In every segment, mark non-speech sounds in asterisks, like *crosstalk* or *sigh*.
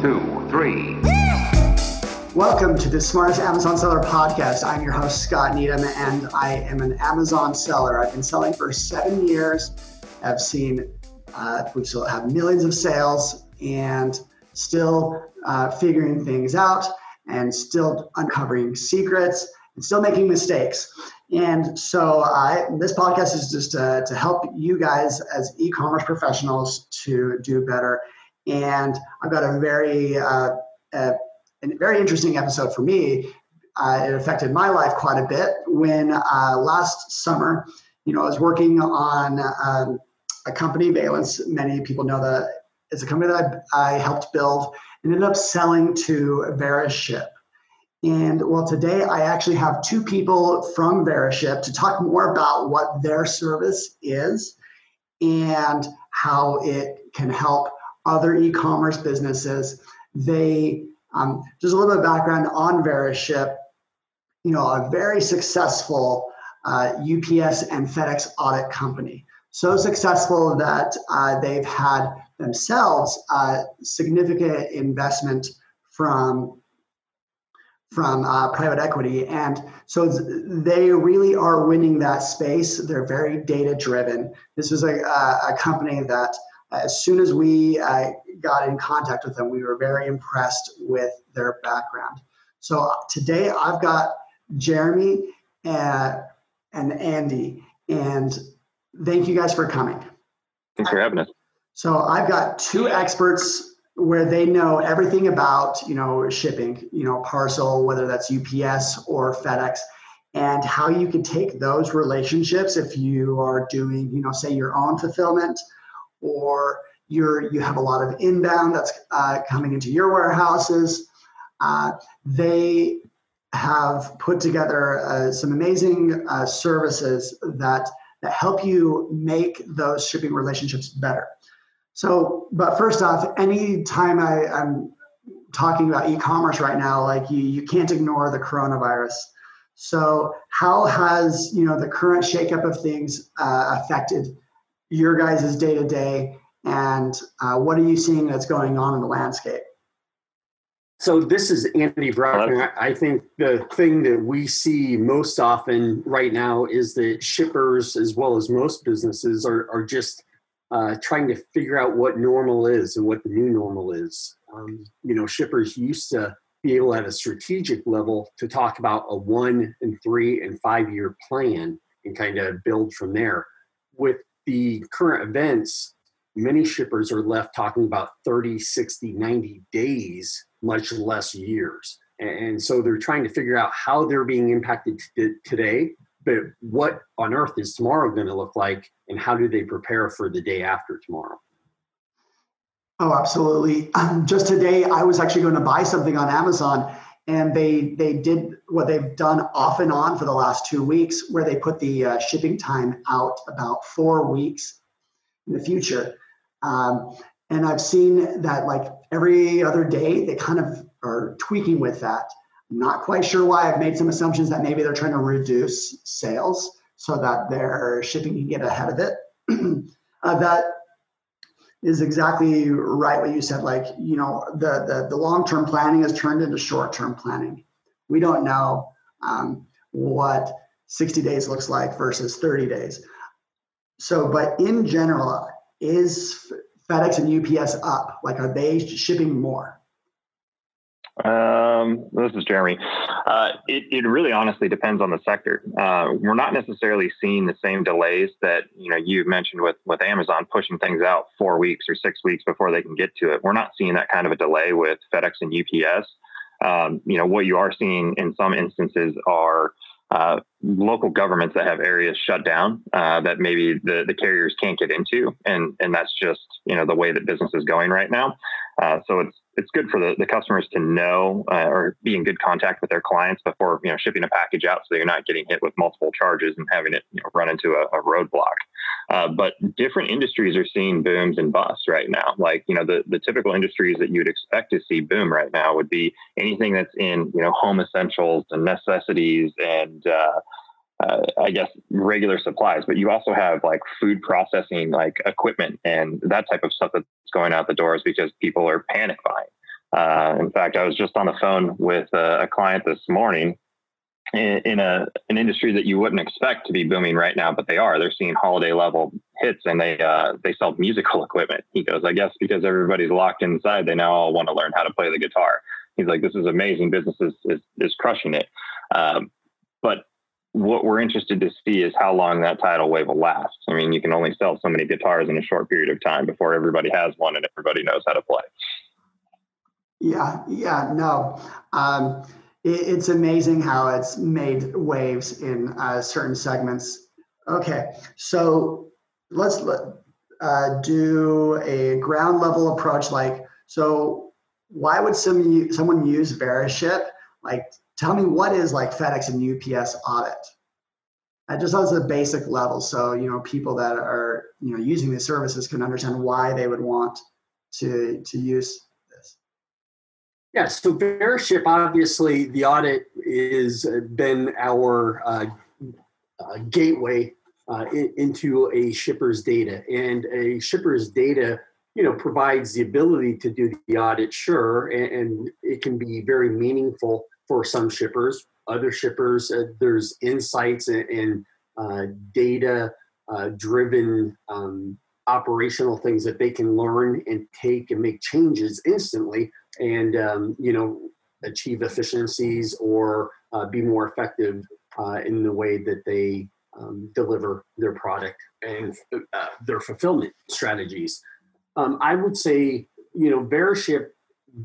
two, three. Welcome to the Smartest Amazon Seller Podcast. I'm your host, Scott Needham, and I am an Amazon seller. I've been selling for seven years. I've seen, uh, we still have millions of sales and still uh, figuring things out and still uncovering secrets and still making mistakes. And so I, this podcast is just to, to help you guys as e-commerce professionals to do better. And I've got a very, uh, a, a very interesting episode for me. Uh, it affected my life quite a bit when uh, last summer, you know, I was working on um, a company, Valence. Many people know that it's a company that I, I helped build and ended up selling to Veriship. And well, today I actually have two people from Veriship to talk more about what their service is and how it can help other e-commerce businesses. They um, just a little bit of background on Veriship. You know, a very successful uh, UPS and FedEx audit company. So successful that uh, they've had themselves uh, significant investment from from uh, private equity. And so they really are winning that space. They're very data driven. This was a, a company that, as soon as we uh, got in contact with them, we were very impressed with their background. So uh, today I've got Jeremy and, uh, and Andy, and thank you guys for coming. Thanks for having us. So I've got two experts where they know everything about you know shipping you know parcel whether that's ups or fedex and how you can take those relationships if you are doing you know say your own fulfillment or you're you have a lot of inbound that's uh, coming into your warehouses uh, they have put together uh, some amazing uh, services that that help you make those shipping relationships better so, but first off, anytime I, I'm talking about e-commerce right now, like you, you can't ignore the coronavirus. So, how has you know the current shakeup of things uh, affected your guys' day to day, and uh, what are you seeing that's going on in the landscape? So this is Andy Brockman. I think the thing that we see most often right now is that shippers, as well as most businesses, are, are just uh, trying to figure out what normal is and what the new normal is. Um, you know, shippers used to be able at a strategic level to talk about a one and three and five year plan and kind of build from there. With the current events, many shippers are left talking about 30, 60, 90 days, much less years. And so they're trying to figure out how they're being impacted t- today but what on earth is tomorrow going to look like and how do they prepare for the day after tomorrow oh absolutely um, *clears throat* just today i was actually going to buy something on amazon and they they did what they've done off and on for the last two weeks where they put the uh, shipping time out about four weeks in the future um, and i've seen that like every other day they kind of are tweaking with that I'm not quite sure why. I've made some assumptions that maybe they're trying to reduce sales so that their shipping can get ahead of it. *clears throat* uh, that is exactly right what you said. Like, you know, the the, the long term planning has turned into short term planning. We don't know um, what 60 days looks like versus 30 days. So, but in general, is FedEx and UPS up? Like, are they shipping more? Um, this is Jeremy. Uh, it, it really honestly depends on the sector. Uh, we're not necessarily seeing the same delays that you know you mentioned with with Amazon pushing things out four weeks or six weeks before they can get to it. We're not seeing that kind of a delay with FedEx and UPS. Um, you know what you are seeing in some instances are uh, local governments that have areas shut down uh, that maybe the, the carriers can't get into, and and that's just you know the way that business is going right now. Uh, so it's it's good for the, the customers to know uh, or be in good contact with their clients before you know shipping a package out, so you're not getting hit with multiple charges and having it you know, run into a, a roadblock. Uh, but different industries are seeing booms and busts right now. Like you know the the typical industries that you'd expect to see boom right now would be anything that's in you know home essentials and necessities and uh, I guess regular supplies, but you also have like food processing, like equipment and that type of stuff that's going out the doors because people are panic buying. Uh, in fact, I was just on the phone with a, a client this morning in, in, a an industry that you wouldn't expect to be booming right now, but they are. They're seeing holiday level hits, and they uh, they sell musical *laughs* equipment. He goes, I guess because everybody's locked inside, they now all want to learn how to play the guitar. He's like, this is amazing. Business is is, is crushing it. Um, but what we're interested to see is how long that tidal wave will last. I mean, you can only sell so many guitars in a short period of time before everybody has one and everybody knows how to play. Yeah, yeah, no. Um, it, it's amazing how it's made waves in uh, certain segments. Okay, so let's uh, do a ground level approach. Like, so why would some someone use Veriship? Like, tell me what is like FedEx and UPS audit? Uh, just as a basic level, so you know people that are you know using these services can understand why they would want to to use this. yeah, so Veriship, obviously, the audit is been our uh, uh, gateway uh, in, into a shipper's data, and a shipper's data, you know, provides the ability to do the audit, sure, and, and it can be very meaningful for some shippers. Other shippers, uh, there's insights and, and uh, data-driven uh, um, operational things that they can learn and take and make changes instantly and um, you know achieve efficiencies or uh, be more effective uh, in the way that they um, deliver their product and uh, their fulfillment strategies. Um, I would say, you know, Veriship,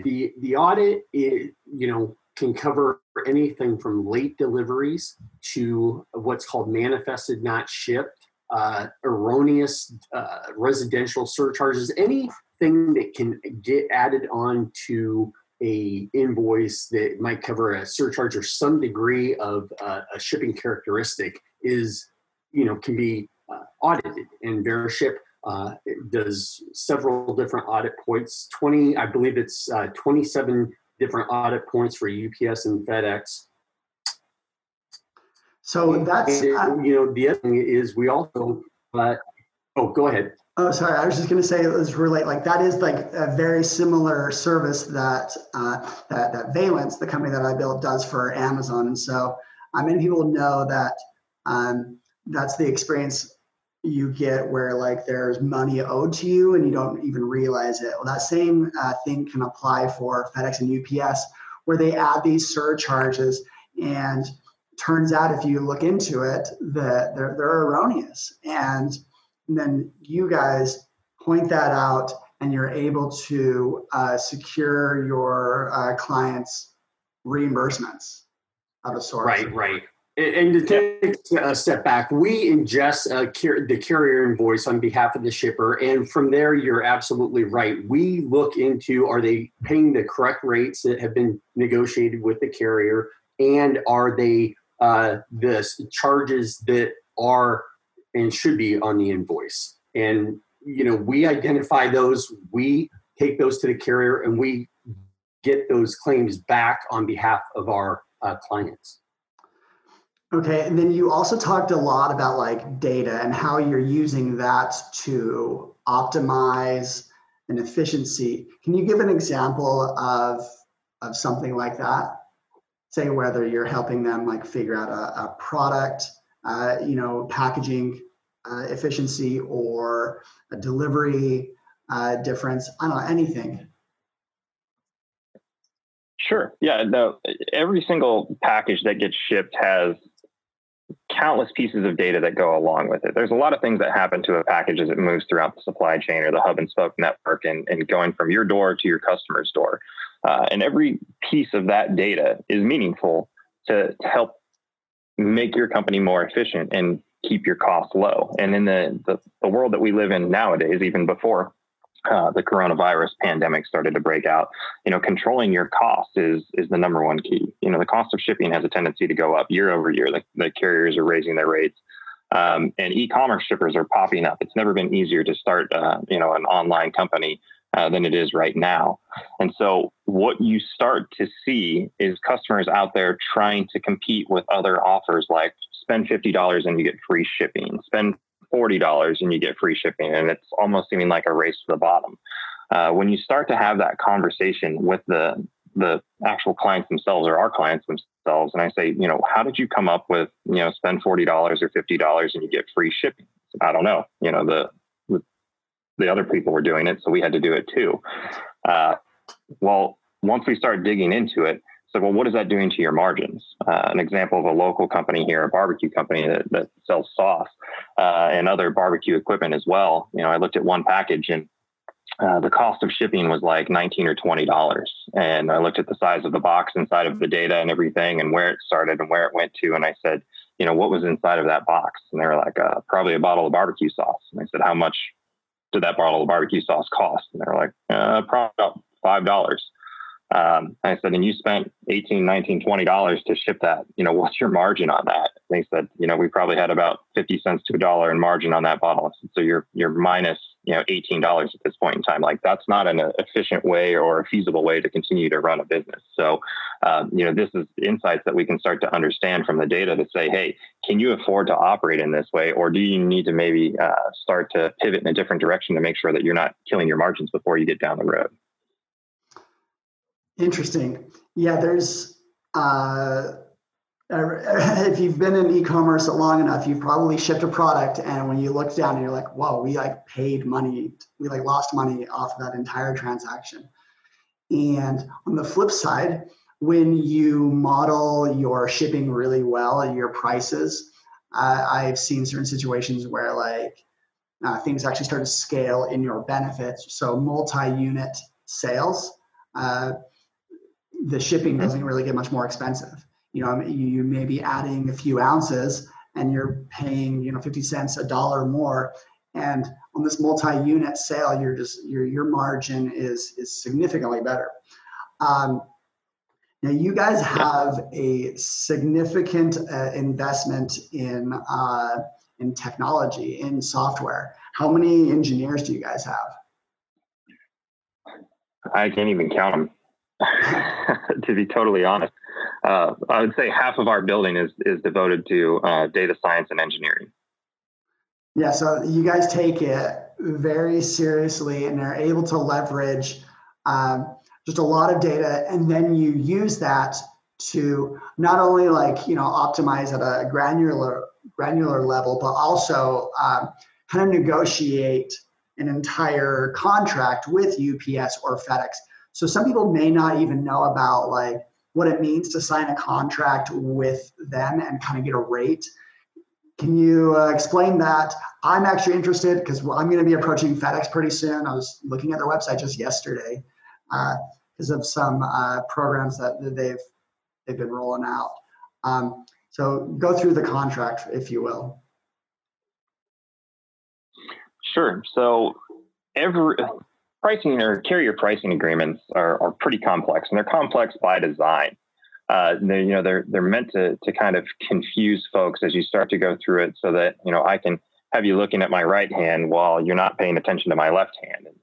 the the audit, it, you know, can cover anything from late deliveries to what's called manifested not shipped, uh, erroneous uh, residential surcharges, anything that can get added on to a invoice that might cover a surcharge or some degree of uh, a shipping characteristic is you know can be uh, audited and veriship uh, does several different audit points. 20 i believe it's uh, 27 different audit points for ups and fedex so that's and, uh, you know the other thing is we also uh, oh go ahead Oh, sorry. I was just going to say let's relate. Like that is like a very similar service that uh, that that Valence, the company that I built, does for Amazon. And so uh, many people know that um, that's the experience you get where like there's money owed to you and you don't even realize it. Well, that same uh, thing can apply for FedEx and UPS, where they add these surcharges and turns out if you look into it that they're, they're erroneous and then you guys point that out and you're able to uh, secure your uh, clients reimbursements of a sort. Right, right. And, to take a step back, we ingest uh, the carrier invoice on behalf of the shipper, and from there, you're absolutely right. We look into are they paying the correct rates that have been negotiated with the carrier, and are they uh, the charges that are and should be on the invoice. And you know, we identify those, we take those to the carrier, and we get those claims back on behalf of our uh, clients. Okay, and then you also talked a lot about like data and how you're using that to optimize an efficiency. Can you give an example of of something like that? Say whether you're helping them like figure out a, a product, uh, you know, packaging uh, efficiency or a delivery uh, difference. I don't know anything. Sure. Yeah. No. Every single package that gets shipped has countless pieces of data that go along with it. There's a lot of things that happen to a package as it moves throughout the supply chain or the hub and spoke network and, and going from your door to your customer's door. Uh, and every piece of that data is meaningful to, to help make your company more efficient and keep your costs low. And in the, the, the world that we live in nowadays, even before uh, the coronavirus pandemic started to break out, you know, controlling your costs is is the number one key. You know, the cost of shipping has a tendency to go up year over year. The, the carriers are raising their rates, um, and e-commerce shippers are popping up. It's never been easier to start, uh, you know, an online company uh, than it is right now. And so, what you start to see is customers out there trying to compete with other offers like spend $50 and you get free shipping, spend $40 and you get free shipping. And it's almost seeming like a race to the bottom. uh, when you start to have that conversation with the the actual clients themselves or our clients themselves, and I say, you know, how did you come up with, you know, spend forty dollars or fifty dollars and you get free shipping? I don't know. You know, the the, the other people were doing it, so we had to do it too. Uh, well, once we start digging into it, so well, what is that doing to your margins? Uh, an example of a local company here, a barbecue company that, that sells sauce uh, and other barbecue equipment as well. You know, I looked at one package and uh, the cost of shipping was like 19 or 20 dollars. And i looked at the size of the box inside of the data and everything and where it started and where it went to and i said you know what was inside of that box? And they were like uh, probably a bottle of barbecue sauce. And i said how much did that bottle of barbecue sauce cost? And they were like uh, probably about five dollars um, I said, and you spent 18, 19, 20 dollars to ship that. You know, *laughs* what's your margin on that? And they said, you know, we probably had about 50 cents to a dollar in margin on that bottle. So you're you're minus, you know, 18 dollars at this point in time. Like that's not an efficient way or a feasible way to continue to run a business. So, um, you know, this is insights that we can start to understand from the data to say, hey, can you afford to operate in this way, or do you need to maybe uh, start to pivot in a different direction to make sure that you're not killing your margins before you get down the road? Interesting. Yeah, there's, uh, *laughs* if you've been in e-commerce long enough, you've probably shipped a product, and when you look down, and you're like, "Whoa, we like paid money, we like lost money off of that entire transaction." And on the flip side, when you model your shipping really well, and your prices, uh, I've seen certain situations where like uh, things actually start to scale in your benefits. So multi-unit sales. Uh, the shipping doesn't really get much more expensive. You know, you may be adding a few ounces and you're paying, you know, 50 cents, a dollar more. And on this multi-unit sale, you're just your your margin is is significantly better. Um, now you guys have a significant uh, investment in uh, in technology in software. How many engineers do you guys have? I can't even count them. *laughs* *laughs* to be totally honest. Uh, I would say half of our building is is devoted to uh, data science and engineering. Yeah, so you guys take it very seriously and are able to leverage um, just a lot of data, and then you use that to not only like you know optimize at a granular granular level, but also um, kind of negotiate an entire contract with UPS or FedEx so some people may not even know about like what it means to sign a contract with them and kind of get a rate. Can you uh, explain that? I'm actually interested because I'm going to be approaching FedEx pretty soon. I was looking at their website just yesterday because uh, of some uh, programs that they've they've been rolling out. Um, so go through the contract, if you will. Sure. So every pricing or carrier pricing agreements are, are pretty complex and they're complex by design. Uh, they, you know, they're, they're meant to, to kind of confuse folks as you start to go through it so that, you know, I can have you looking at my right hand while you're not paying attention to my left hand. And,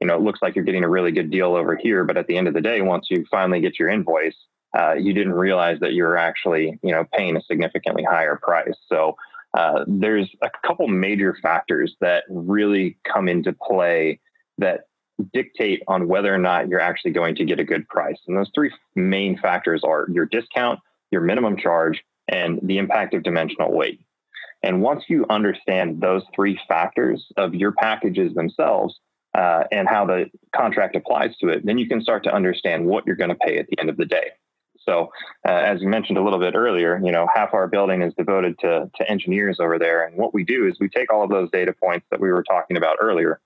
you know, it looks like you're getting a really good deal over here, but at the end of the day, once you finally get your invoice, uh, you didn't realize that you're actually, you know, paying a significantly higher price. So uh, there's a couple major factors that really come into play that dictate on whether or not you're actually going to get a good price. And those three main factors are your discount, your minimum charge, and the impact of dimensional weight. And once you understand those three factors of your packages themselves uh, and how the contract applies to it, then you can start to understand what you're going to pay at the end of the day. So, uh, as you mentioned a little bit earlier, you know, half our building is devoted to, to engineers over there. And what we do is we take all of those data points that we were talking about earlier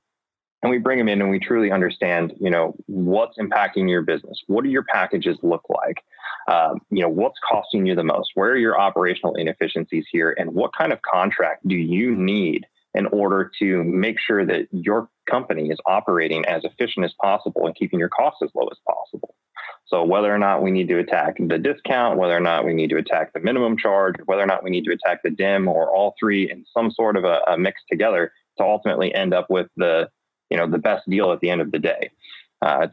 and we bring them in and we truly understand you know what's impacting your business. What do your packages look like? Um, you know what's costing you the most? Where are your operational inefficiencies here? And what kind of contract do you need in order to make sure that your company is operating as efficient as possible and keeping your costs as low as possible? So whether or not we need to attack the discount whether or not we need to attack the minimum charge whether or not we need to attack the dim or all three in some sort of a, a mix together to ultimately end up with the you know the best deal at the end of the day. Uh,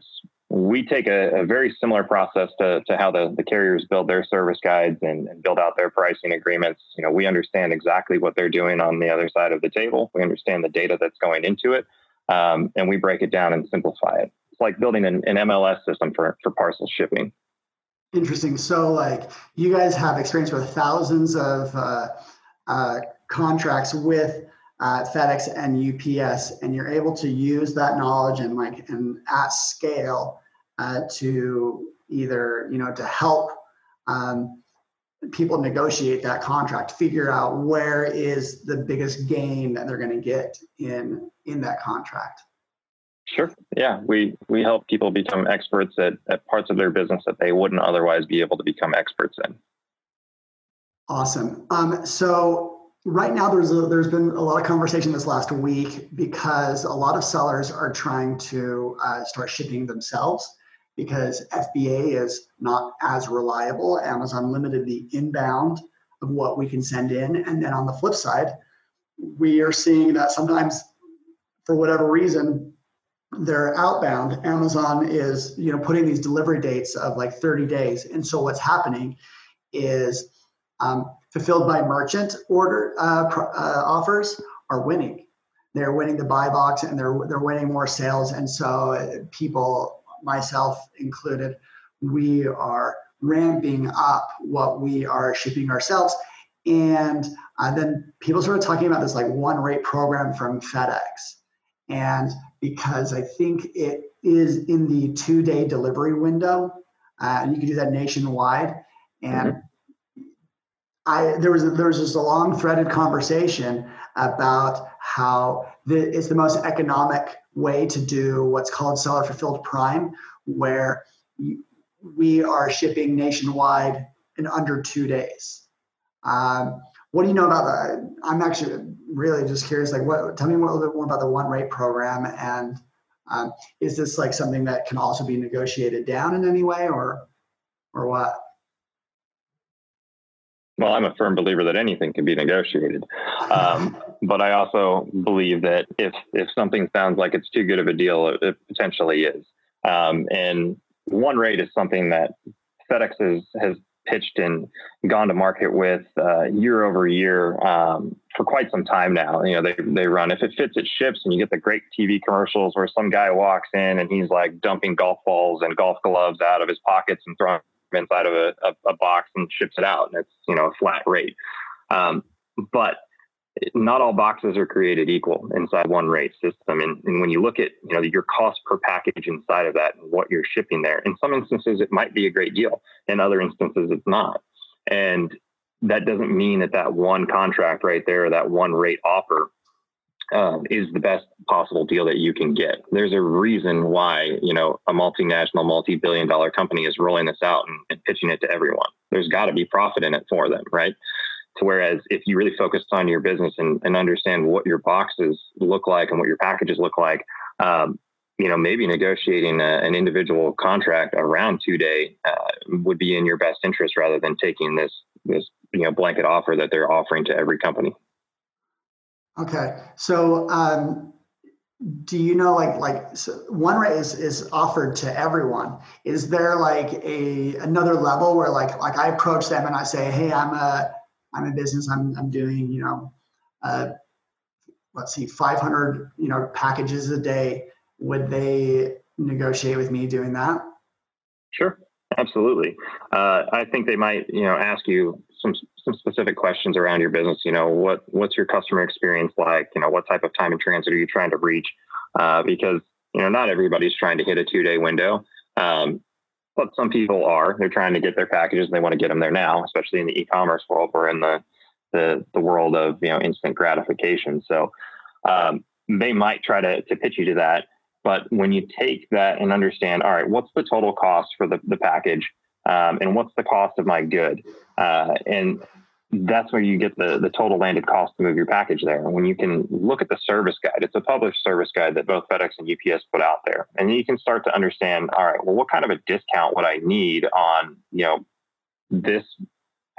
we take a, a, very similar process to, to how the, the carriers build their service guides and, and, build out their pricing agreements. You know, we understand exactly what they're doing on the other side of the table. We understand the data that's going into it. um, and we break it down and simplify it. It's like building an, an MLS system for for parcel shipping. Interesting. So, like, you guys have experience with thousands of uh, uh, contracts with uh, FedEx and UPS, and you're able to use that knowledge and like and at scale uh, to either you know to help um, people negotiate that contract, figure out where is the biggest gain that they're going to get in in that contract. Sure. Yeah, we we help people become experts at, at parts of their business that they wouldn't otherwise be able to become experts in. Awesome. Um, so right now there's a, there's been a lot of conversation this last week because a lot of sellers are trying to uh, start shipping themselves because FBA is not as reliable. Amazon limited the inbound of what we can send in, and then on the flip side, we are seeing that sometimes, for whatever reason, they're outbound. Amazon is you know putting these delivery dates of like 30 days, and so what's happening is um, fulfilled by merchant order uh, uh, offers are winning. They're winning the buy box and they're they're winning more sales. And so uh, people, myself included, we are ramping up what we are shipping ourselves. And uh, then people started talking about this like one rate program from FedEx. And because I think it is in the two day delivery window, uh, and you can do that nationwide. And mm-hmm I there was there was just a long threaded conversation about how the, it's the most economic way to do what's called seller fulfilled prime, where you, we are shipping nationwide in under two days. Um, what do you know about that? I'm actually really just curious. Like, what? Tell me a little bit more about the one rate program, and um, is this like something that can also be negotiated down in any way, or or what? Well, I'm a firm believer that anything can be negotiated. Um, *laughs* but I also believe that if if something sounds like it's too good of a deal, it, it potentially is. Um, and one rate is something that FedEx has, has pitched and gone to market with uh, year over year um, for quite some time now. You know, they they run if it fits, it ships, and you get the great TV commercials where some guy walks in and he's like dumping golf balls and golf gloves out of his pockets and throwing inside of a, a, a, box and ships it out, and it's you know a flat rate. Um, but not all boxes are created equal inside one rate system, and, and when you look at you know your cost per package inside of that and what you're shipping there, in some instances it might be a great deal, in other instances it's not, and that doesn't mean that that one contract right there, that one rate offer um, is the best possible deal that you can get. There's a reason why you know a multinational, multi-billion dollar company is rolling this out and, and pitching it to everyone. There's got to be profit in it for them, right? Whereas if you really focus on your business and, and understand what your boxes look like and what your packages look like, um, you know maybe negotiating a, an individual contract around two day uh, would be in your best interest rather than taking this this you know blanket offer that they're offering to every company. Okay, so um, do you know like like so one rate is is offered to everyone? Is there like a another level where like like I approach them and I say, hey, I'm a I'm a business. I'm I'm doing you know, uh, let's see, 500 you know packages a day. Would they negotiate with me doing that? Sure, absolutely. Uh, I think they might you know ask you some some specific questions around your business. You know, what what's your customer experience like? You know, what type of time in transit are you trying to reach? Uh, because you know, not everybody's trying to hit a two day window. Um, but some people are. They're trying to get their packages and they want to get them there now, especially in the e-commerce world. We're in the the, the world of you know instant gratification. So um, they might try to, to pitch you to that. But when you take that and understand, all right, what's the total cost for the, the package? um, and what's the cost of my good? Uh, and that's where you get the, the total landed cost to move your package there. And When you can look at the service guide, it's a published service guide that both FedEx and UPS put out there. And you can start to understand, all right, well, what kind of a discount would I need on, you know, this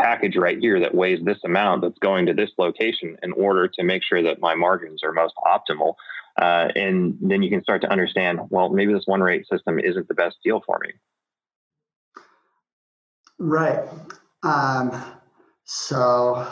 package right here that weighs this amount that's going to this location in order to make sure that my margins are most optimal. Uh, and then you can start to understand, well, maybe this one rate system isn't the best deal for me. Right. Um, so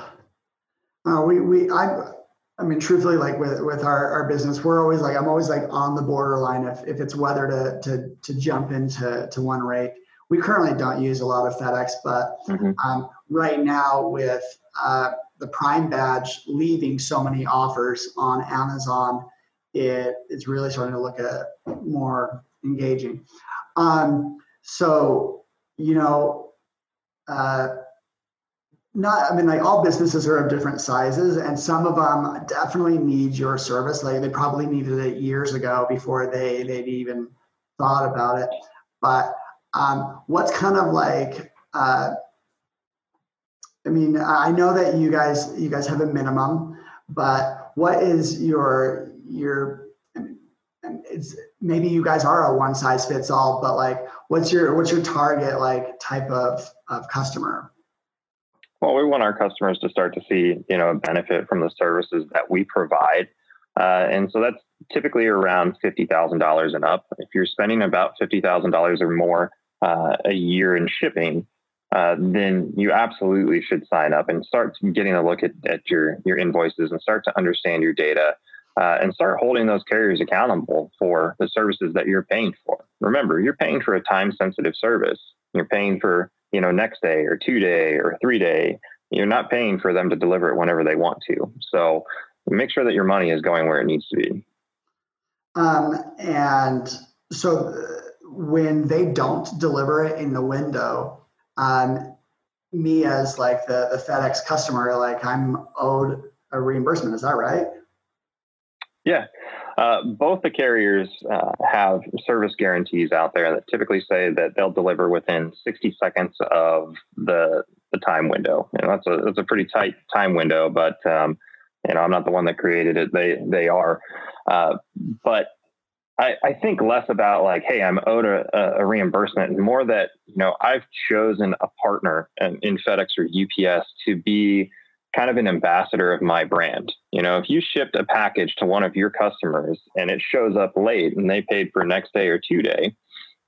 uh, we we I I mean, truthfully, like with, with our, our business, we're always like, I'm always like on the borderline if, if it's whether to, to, to jump into to one rate. We currently don't use a lot of FedEx, but mm-hmm. um, right now with uh, the Prime badge leaving so many offers on Amazon, it is really starting to look at more engaging. Um, so, you know, uh, not i mean like all businesses are of different sizes and some of them definitely need your service. Like they probably needed it years ago before they they'd even thought about it. But um, what's kind of like uh, i mean i know that you guys you guys have a minimum but what is your your I mean, it's maybe you guys are a one size fits all but like what's your what's your target like type of of customer well, we want our customers to start to see, you know, benefit from the services that we provide. Uh, and so that's typically around $50,000 and up. If you're spending about $50,000 or more uh, a year in shipping, uh, then you absolutely should sign up and start getting a look at, at your, your invoices and start to understand your data uh, and start holding those carriers accountable for the services that you're paying for. Remember, you're paying for a time sensitive service. You're paying for you know next day or two day or three day. You're not paying for them to deliver it whenever they want to. So make sure that your money is going where it needs to be. Um, and so uh, when they don't deliver it in the window um, me as like the, the fedex customer like i'm owed a reimbursement. Is that right yeah uh, both the carriers uh, have service guarantees out there that typically say that they'll deliver within 60 seconds of the the time window. You know, that's a that's a pretty tight time window, but um, you know, I'm not the one that created it. They they are, uh, but I, I, think less about like, hey, I'm owed a, a, reimbursement, and more that you know I've chosen a partner in, in FedEx or UPS to be kind of an ambassador of my brand. You know, if you shipped a package to one of your customers and it shows up late and they paid for next day or two day,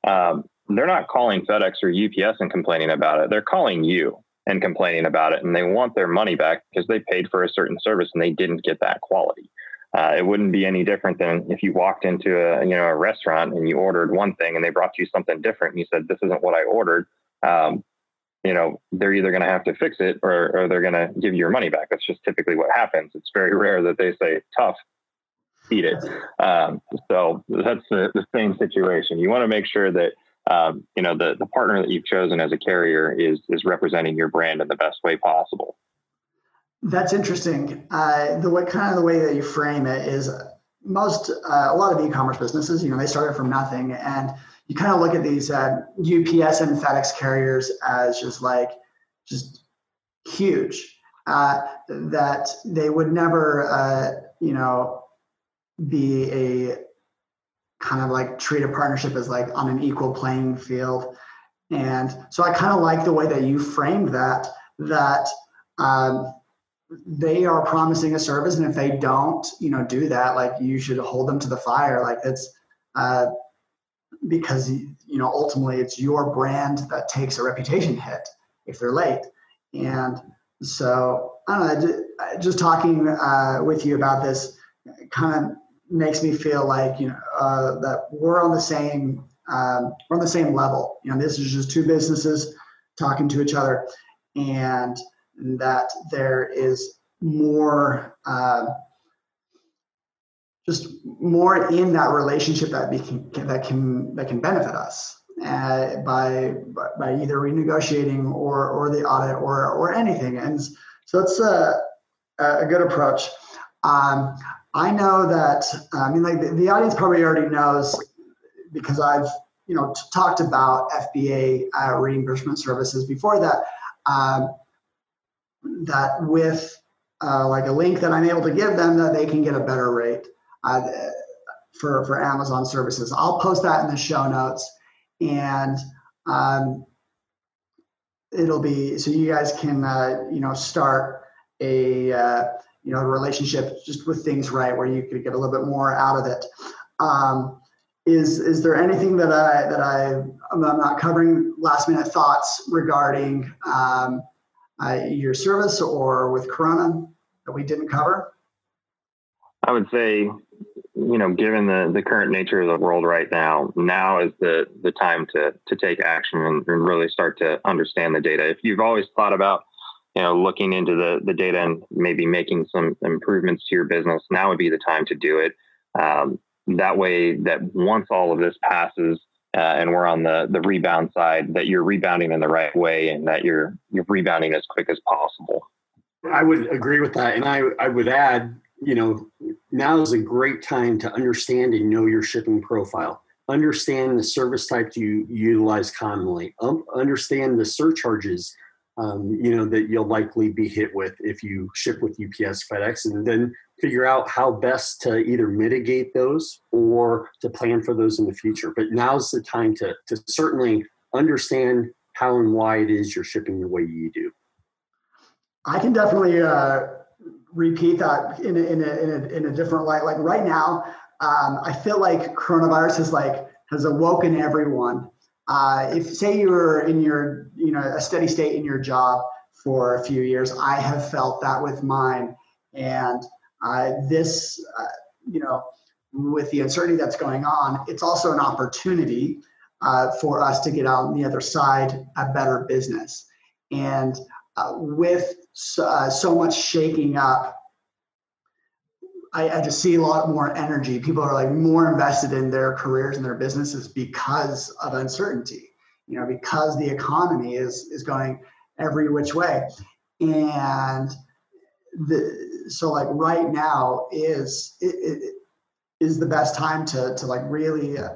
um, they're not calling FedEx or UPS and complaining about it. They're calling you and complaining about it, and they want their money back because they paid for a certain service and they didn't get that quality. Uh, it wouldn't be any different than if you walked into a you know a restaurant and you ordered one thing and they brought you something different and you said this isn't what I ordered. Um, you know, they're either going to have to fix it or, or they're going to give you your money back. That's just typically what happens. It's very *laughs* rare that they say tough, eat it. Um, so that's the, the same situation. You want to make sure that um, you know the the partner that you've chosen as a carrier is is representing your brand in the best way possible. That's interesting. Uh, the way kind of the way that you frame it is most uh, a lot of e-commerce businesses, you know, they started from nothing and you kind of look at these uh, UPS and FedEx carriers as just like just huge. Uh, that they would never, uh, you know, be a kind of like treat a partnership as like on an equal playing field. And so I kind of like the way that you framed that. That um, they are promising a service, and if they don't, you know, do that, like you should hold them to the fire. Like it's. Uh, because you know ultimately it's your brand that takes a reputation hit if they're late. And so i don't know just talking uh, with you about this kind of makes me feel like you know uh, that we're on the same um, we're on the same level. You know this is just two businesses talking to each other and that there is more uh, just more in that relationship that can that can that can benefit us uh, by by either renegotiating or or the audit or or anything. And so it's a a good approach. Um, i know that i mean like the, the, audience probably already knows because i've you know t- talked about fba uh, reimbursement services before that um, that with uh, like a link that i'm able to give them that they can get a better rate uh, for for Amazon services. I'll post that in the show notes, and um, it'll be so you guys can uh, you know start a uh, you know relationship just with things right where you could get a little bit more out of it. Um, is is there anything that I that I I'm not covering last minute thoughts regarding um, uh, your service or with Corona that we didn't cover? I would say, you know, given the, the current nature of the world right now, now is the, the time to, to take action and, and really start to understand the data. If you've always thought about, you know, looking into the, the data and maybe making some improvements to your business, now would be the time to do it. Um, that way that once all of this passes, uh, and we're on the the rebound side, that you're rebounding in the right way and that you're you're rebounding as quick as possible. I would agree with that, and I I would add, you know, now is a great time to understand and know your shipping profile. Understand the service types you utilize commonly. Um, understand the surcharges, um, you know, that you'll likely be hit with if you ship with UPS, FedEx, and then figure out how best to either mitigate those or to plan for those in the future. But now's the time to, to certainly understand how and why it is you're shipping the way you do. I can definitely uh, repeat that in a, in, a, in, a, in a different light. Like right now, um, I feel like coronavirus has like has awoken everyone. Uh, if say you're in your you know a steady state in your job for a few years, I have felt that with mine, and uh, this, uh, you know, with the uncertainty that's going on, it's also an opportunity uh, for us to get out on the other side a better business. And uh, with so, uh, so, much shaking up, I, I, just see a lot more energy. People are like more invested in their careers and their businesses because of uncertainty. You know, because the economy is is going every which way, and the so like right now is it, it is the best time to to like really uh,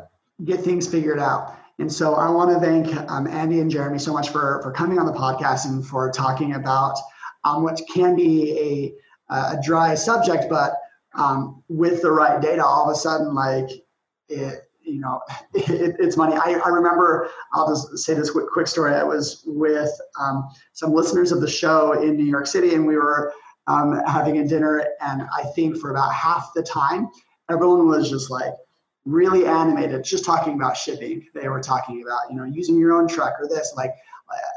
get things figured out. And so I want to thank um, Andy and Jeremy so much for for coming on the podcast and for talking about um, what can be a a dry subject, but um, with the right data, all of a sudden like it you know, *laughs* it, it's money. I, I remember, I'll just say this quick, quick story. I was with um, some listeners of the show in New York City, and we were um, having a dinner. And I think for about half the time, everyone was just like really animated, just talking about shipping. They were talking about, you know, using your own truck or this, like, uh,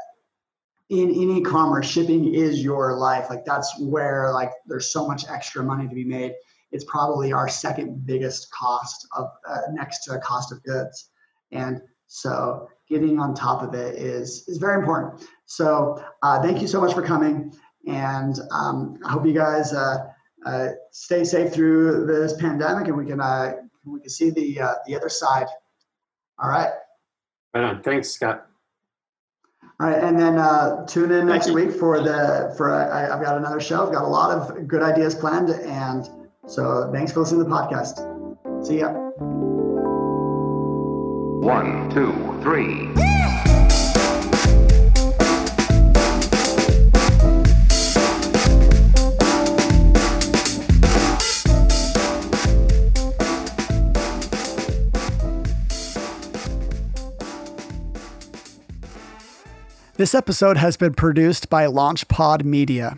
in, in e-commerce shipping is your life. Like that's where like there's so much extra money to be made. It's probably our second biggest cost of uh, next to cost of goods. And so getting on top of it is is very important. So uh, thank you so much for coming. And um, I hope you guys uh, uh, stay safe through this pandemic, and we can uh, we can see the uh, the other side. All right. Right on. Thanks, Scott. All right, and then uh, tune in next week for the for I, have got another show. I've got a lot of good ideas planned, and so thanks for listening to the podcast. See ya. One, two, three. This episode has been produced by LaunchPod Media.